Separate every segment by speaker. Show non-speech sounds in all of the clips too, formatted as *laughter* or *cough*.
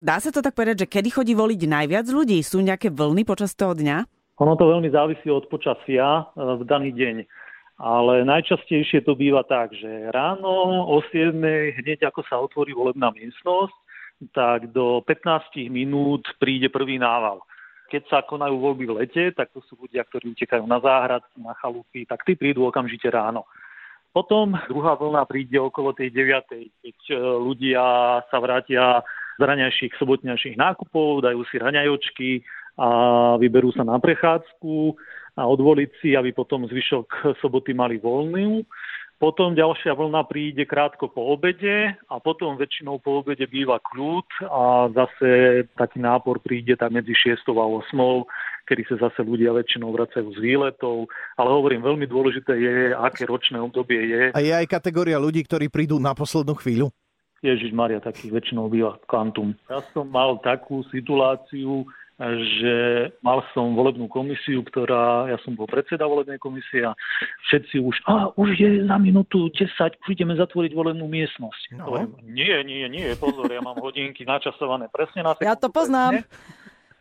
Speaker 1: Dá sa to tak povedať, že kedy chodí voliť najviac ľudí? Sú nejaké vlny počas toho dňa?
Speaker 2: Ono to veľmi závisí od počasia e, v daný deň. Ale najčastejšie to býva tak, že ráno o 7. hneď ako sa otvorí volebná miestnosť, tak do 15 minút príde prvý nával. Keď sa konajú voľby v lete, tak to sú ľudia, ktorí utekajú na záhradky, na chalupy, tak tí prídu okamžite ráno. Potom druhá vlna príde okolo tej 9. keď e, ľudia sa vrátia z raňajších sobotňajších nákupov, dajú si raňajočky a vyberú sa na prechádzku a odvoliť si, aby potom zvyšok soboty mali voľnú. Potom ďalšia vlna príde krátko po obede a potom väčšinou po obede býva kľud a zase taký nápor príde tak medzi 6 a 8, kedy sa zase ľudia väčšinou vracajú z výletov. Ale hovorím, veľmi dôležité je, aké ročné obdobie je.
Speaker 3: A je aj kategória ľudí, ktorí prídu na poslednú chvíľu?
Speaker 2: Ježiš Maria, takých väčšinou býva kvantum. Ja som mal takú situáciu, že mal som volebnú komisiu, ktorá, ja som bol predseda volebnej komisie a všetci už, a už je za minútu 10, už ideme zatvoriť volebnú miestnosť. No. nie, nie, nie, pozor, ja mám hodinky načasované presne na sekundu.
Speaker 1: Ja to poznám. Presne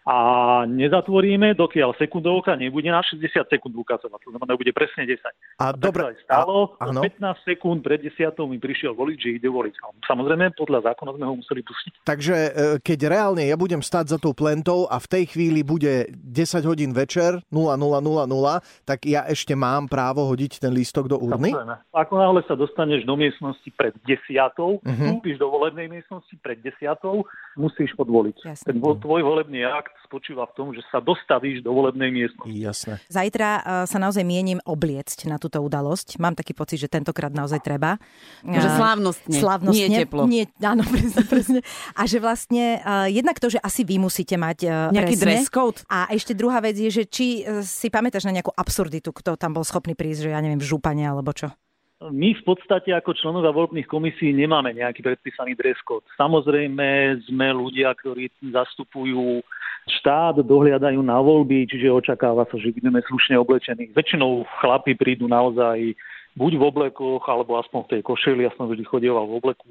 Speaker 2: a nezatvoríme, dokiaľ sekundovka nebude na 60 sekúnd ukazovať. To znamená, bude presne 10. A, a dobre, stalo, a, 15 sekúnd pred 10 mi prišiel voliť, že ide voliť. Samozrejme, podľa zákona sme ho museli pustiť.
Speaker 3: Takže e, keď reálne ja budem stať za tou plentou a v tej chvíli bude 10 hodín večer 0000, tak ja ešte mám právo hodiť ten lístok do urny?
Speaker 2: Samozrejme. Ako náhle sa dostaneš do miestnosti pred desiatou, uh-huh. do volebnej miestnosti pred desiatou, musíš odvoliť. Jasne. Ten tvoj volebný akt spočíva v tom, že sa dostavíš do volebnej miestnosti.
Speaker 3: Jasné.
Speaker 1: Zajtra e, sa naozaj mienim obliecť na túto udalosť. Mám taký pocit, že tentokrát naozaj treba.
Speaker 4: Že slávnostne, slávnostne
Speaker 1: nie
Speaker 4: teplo.
Speaker 1: Nie, áno, *laughs* presne, presne. A že vlastne uh, jednak to, že asi vy musíte mať
Speaker 4: Nejaký presne. dress code.
Speaker 1: A ešte druhá vec je, že či si pamätáš na nejakú absurditu, kto tam bol schopný prísť, že ja neviem, v župane alebo čo?
Speaker 2: My v podstate ako členovia volebných komisí nemáme nejaký predpísaný dress code. Samozrejme sme ľudia, ktorí zastupujú štát, dohliadajú na voľby, čiže očakáva sa, že budeme slušne oblečení. Väčšinou chlapi prídu naozaj buď v oblekoch, alebo aspoň v tej košeli, ja som vždy chodieval v obleku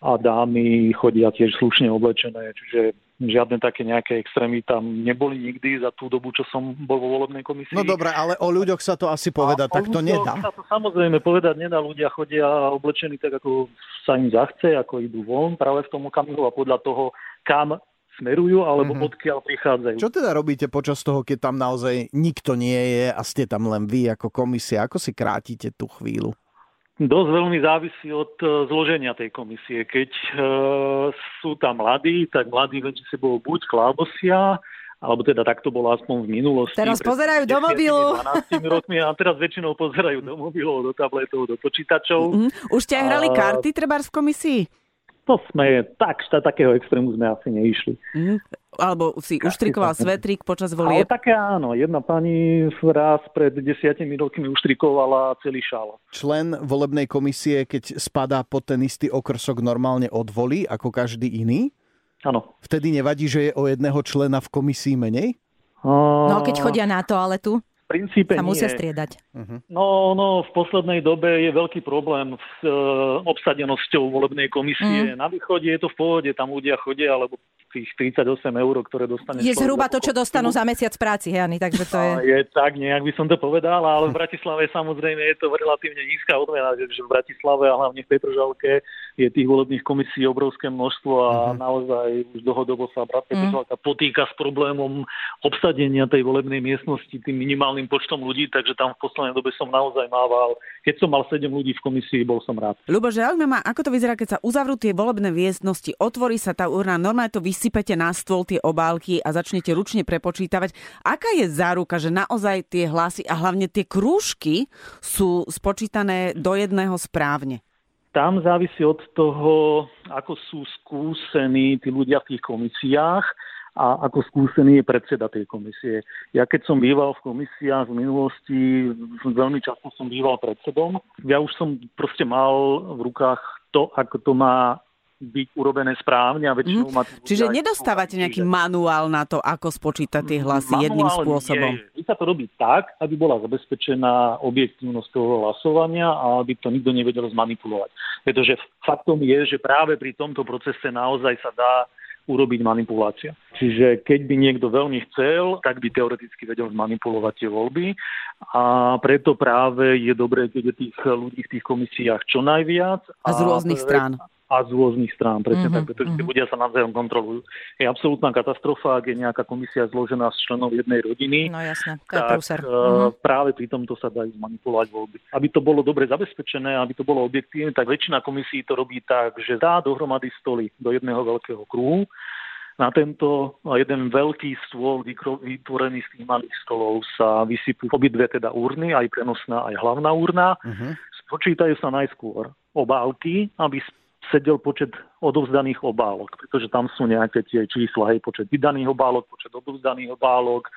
Speaker 2: a dámy chodia tiež slušne oblečené, čiže žiadne také nejaké extrémy tam neboli nikdy za tú dobu, čo som bol vo volebnej komisii.
Speaker 3: No dobre, ale o ľuďoch sa to asi povedať, tak to nedá.
Speaker 2: sa to samozrejme povedať nedá, ľudia chodia oblečení tak, ako sa im zachce, ako idú von práve v tom okamihu a podľa toho, kam smerujú alebo mm-hmm. odkiaľ prichádzajú.
Speaker 3: Čo teda robíte počas toho, keď tam naozaj nikto nie je a ste tam len vy ako komisia? Ako si krátite tú chvíľu?
Speaker 2: Dosť veľmi závisí od e, zloženia tej komisie. Keď e, sú tam mladí, tak mladí medzi sebou buď klábosia, alebo teda takto bolo aspoň v minulosti.
Speaker 1: Teraz pozerajú do mobilu.
Speaker 2: 12 rokmi a teraz väčšinou pozerajú do mobilov, do tabletov, do počítačov. Mm-hmm.
Speaker 1: Už ste aj hrali a... karty treba v komisii?
Speaker 2: To sme, tak, šta, takého extrému sme asi neišli. Mm,
Speaker 1: alebo si uštrikoval svetrík počas volie.
Speaker 2: Ale také áno, jedna pani raz pred desiatimi rokmi uštrikovala celý šál.
Speaker 3: Člen volebnej komisie, keď spadá pod ten istý okrsok, normálne odvolí ako každý iný?
Speaker 2: Áno.
Speaker 3: Vtedy nevadí, že je o jedného člena v komisii menej?
Speaker 1: No, keď chodia na toaletu?
Speaker 2: Princípe
Speaker 1: sa musia
Speaker 2: nie.
Speaker 1: striedať.
Speaker 2: Uh-huh. No, no, v poslednej dobe je veľký problém s uh, obsadenosťou volebnej komisie. Uh-huh. Na východe je to v pohode, tam ľudia chodia, alebo tých 38 eur, ktoré dostaneš.
Speaker 1: Je zhruba to, čo dostanú za mesiac práci, Jany, takže to je...
Speaker 2: Je tak, nejak by som to povedal, ale v Bratislave samozrejme je to relatívne nízka odmena, že v Bratislave a hlavne v Petržalke je tých volebných komisí obrovské množstvo a uh-huh. naozaj už dlhodobo sa brat Petržalka uh-huh. potýka s problémom obsadenia tej volebnej miestnosti tým minimálnym počtom ľudí, takže tam v poslednej dobe som naozaj mával. Keď som mal 7 ľudí v komisii, bol som rád.
Speaker 1: Ľubo, že ma, ako to vyzerá, keď sa uzavrú tie volebné miestnosti, otvorí sa tá urna, normálne to vys vysypete na stôl tie obálky a začnete ručne prepočítavať. Aká je záruka, že naozaj tie hlasy a hlavne tie krúžky sú spočítané do jedného správne?
Speaker 2: Tam závisí od toho, ako sú skúsení tí ľudia v tých komisiách a ako skúsený je predseda tej komisie. Ja keď som býval v komisiách v minulosti, veľmi často som býval predsedom, ja už som proste mal v rukách to, ako to má byť urobené správne a väčšinou mm.
Speaker 1: mať... Čiže nedostávate nejaký manuál na to, ako spočítať tie hlasy manuál jedným spôsobom?
Speaker 2: Nie. sa to robí tak, aby bola zabezpečená objektívnosť toho hlasovania a aby to nikto nevedel zmanipulovať. Pretože faktom je, že práve pri tomto procese naozaj sa dá urobiť manipulácia. Čiže keď by niekto veľmi chcel, tak by teoreticky vedel zmanipulovať tie voľby a preto práve je dobré, keď je tých ľudí v tých komisiách čo najviac.
Speaker 1: A z rôznych strán
Speaker 2: a z rôznych strán, presne mm-hmm, tak, pretože mm-hmm. ľudia sa navzájom kontrolujú. Je absolútna katastrofa, ak je nejaká komisia zložená z členov jednej rodiny.
Speaker 5: No jasné, to
Speaker 2: tak,
Speaker 5: je
Speaker 2: Uh, práve pri tomto sa dajú zmanipulovať voľby. Aby to bolo dobre zabezpečené, aby to bolo objektívne, tak väčšina komisí to robí tak, že dá dohromady stoly do jedného veľkého kruhu, na tento jeden veľký stôl vytvorený z tých malých stolov sa vysypú obidve teda urny, aj prenosná, aj hlavná urna. Uh-huh. Spočítajú sa najskôr obálky, aby sedel počet odovzdaných obálok, pretože tam sú nejaké tie čísla, hej, počet vydaných obálok, počet odovzdaných obálok,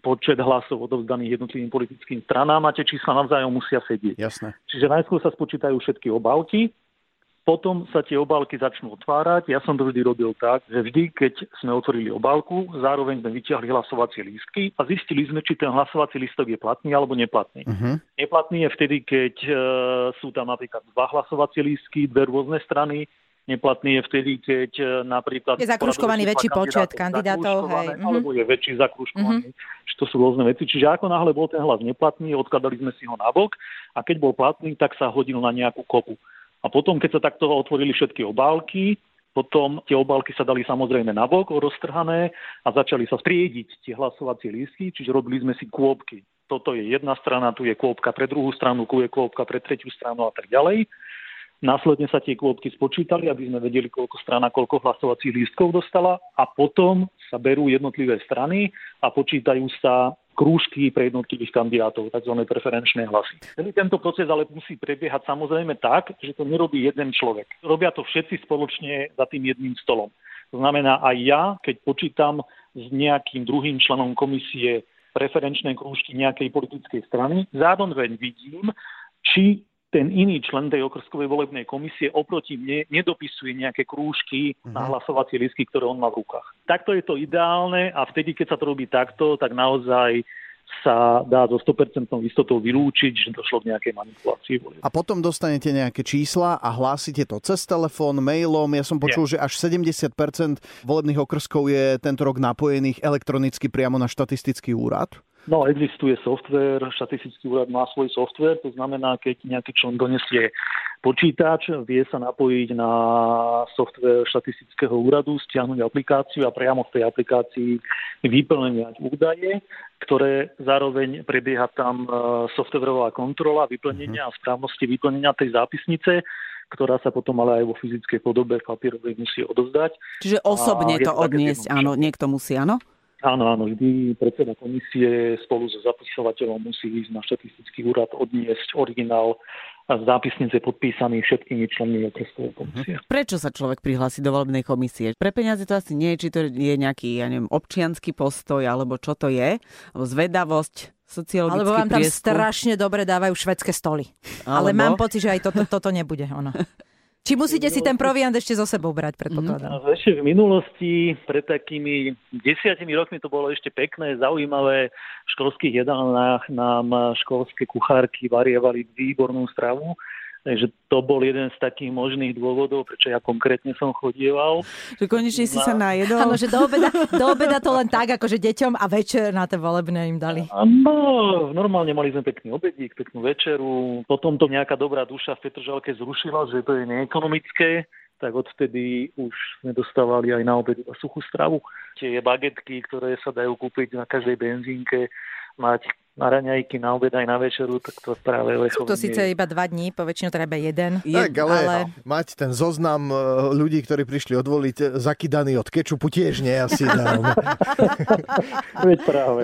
Speaker 2: počet hlasov odovzdaných jednotlivým politickým stranám a tie čísla navzájom musia sedieť.
Speaker 3: Jasné.
Speaker 2: Čiže najskôr sa spočítajú všetky obálky, potom sa tie obálky začnú otvárať. Ja som to vždy robil tak, že vždy, keď sme otvorili obálku, zároveň sme vyťahli hlasovacie lístky a zistili sme, či ten hlasovací lístok je platný alebo neplatný. Uh-huh. Neplatný je vtedy, keď e, sú tam napríklad dva hlasovacie lístky, dve rôzne strany, Neplatný je vtedy, keď e, napríklad...
Speaker 5: Je zakruškovaný väčší počet kandidátov, hej.
Speaker 2: Mhm. Alebo je väčší zakruškovaný. Mm-hmm. To sú rôzne veci. Čiže ako náhle bol ten hlas neplatný, odkladali sme si ho nabok a keď bol platný, tak sa hodil na nejakú kopu. A potom, keď sa takto otvorili všetky obálky, potom tie obálky sa dali samozrejme nabok, roztrhané a začali sa striediť tie hlasovacie lístky, čiže robili sme si kôpky. Toto je jedna strana, tu je kôpka pre druhú stranu, tu je kôpka pre tretiu stranu a tak ďalej. Následne sa tie kôpky spočítali, aby sme vedeli, koľko strana, koľko hlasovacích lístkov dostala a potom sa berú jednotlivé strany a počítajú sa krúžky pre jednotlivých kandidátov, tzv. preferenčné hlasy. Celý tento proces ale musí prebiehať samozrejme tak, že to nerobí jeden človek. Robia to všetci spoločne za tým jedným stolom. To znamená aj ja, keď počítam s nejakým druhým členom komisie preferenčné krúžky nejakej politickej strany, zároveň vidím, či ten iný člen tej okrskovej volebnej komisie oproti mne nedopisuje nejaké krúžky uh-huh. na hlasovacie listky, ktoré on má v rukách. Takto je to ideálne a vtedy, keď sa to robí takto, tak naozaj sa dá so 100% istotou vylúčiť, že došlo k nejakej manipulácii.
Speaker 3: A potom dostanete nejaké čísla a hlásite to cez telefón, mailom. Ja som počul, Nie. že až 70% volebných okrskov je tento rok napojených elektronicky priamo na štatistický úrad.
Speaker 2: No, existuje software, štatistický úrad má svoj software, to znamená, keď nejaký člen donesie počítač, vie sa napojiť na software štatistického úradu, stiahnuť aplikáciu a priamo v tej aplikácii vyplňať údaje, ktoré zároveň prebieha tam e, softwareová kontrola vyplnenia a správnosti vyplnenia tej zápisnice, ktorá sa potom ale aj vo fyzickej podobe v papierovej musí odozdať.
Speaker 1: Čiže osobne to odniesť, áno, niekto musí, áno?
Speaker 2: Áno, áno, vždy predseda komisie spolu so zapisovateľom musí ísť na štatistický úrad, odniesť originál a zápisnice podpísaný všetkými členmi okreskovej komisie.
Speaker 1: Mhm. Prečo sa človek prihlási do volebnej komisie? Pre peniaze to asi nie je, či to je nejaký, ja neviem, občianský postoj, alebo čo to je, alebo zvedavosť, sociologický
Speaker 5: Alebo vám tam
Speaker 1: prieskum.
Speaker 5: strašne dobre dávajú švedské stoly. Alebo? Ale mám pocit, že aj toto, toto nebude ono. *laughs* Či musíte si ten proviant ešte zo sebou brať, predpokladám?
Speaker 2: Mm. Ešte v minulosti, pred takými desiatimi rokmi to bolo ešte pekné, zaujímavé. V školských jedálnách nám školské kuchárky varievali výbornú stravu Takže to bol jeden z takých možných dôvodov, prečo ja konkrétne som chodieval.
Speaker 1: Že konečne si sa najedol?
Speaker 5: Áno, že do obeda, do obeda to len tak, akože deťom a večer na tie volebné im dali.
Speaker 2: Áno, normálne mali sme pekný obedík, peknú večeru. Potom to nejaká dobrá duša v Petržalke zrušila, že to je neekonomické tak odvtedy už sme dostávali aj na obed suchú stravu. Tie bagetky, ktoré sa dajú kúpiť na každej benzínke, mať na raňajky, na obed aj na večeru, tak to práve
Speaker 5: Sú to síce iba dva dní, po väčšinu treba jeden.
Speaker 3: Tak, ale, ale... mať ten zoznam e, ľudí, ktorí prišli odvoliť, e, zakydaný od kečupu tiež nie asi *laughs*
Speaker 2: Veď práve.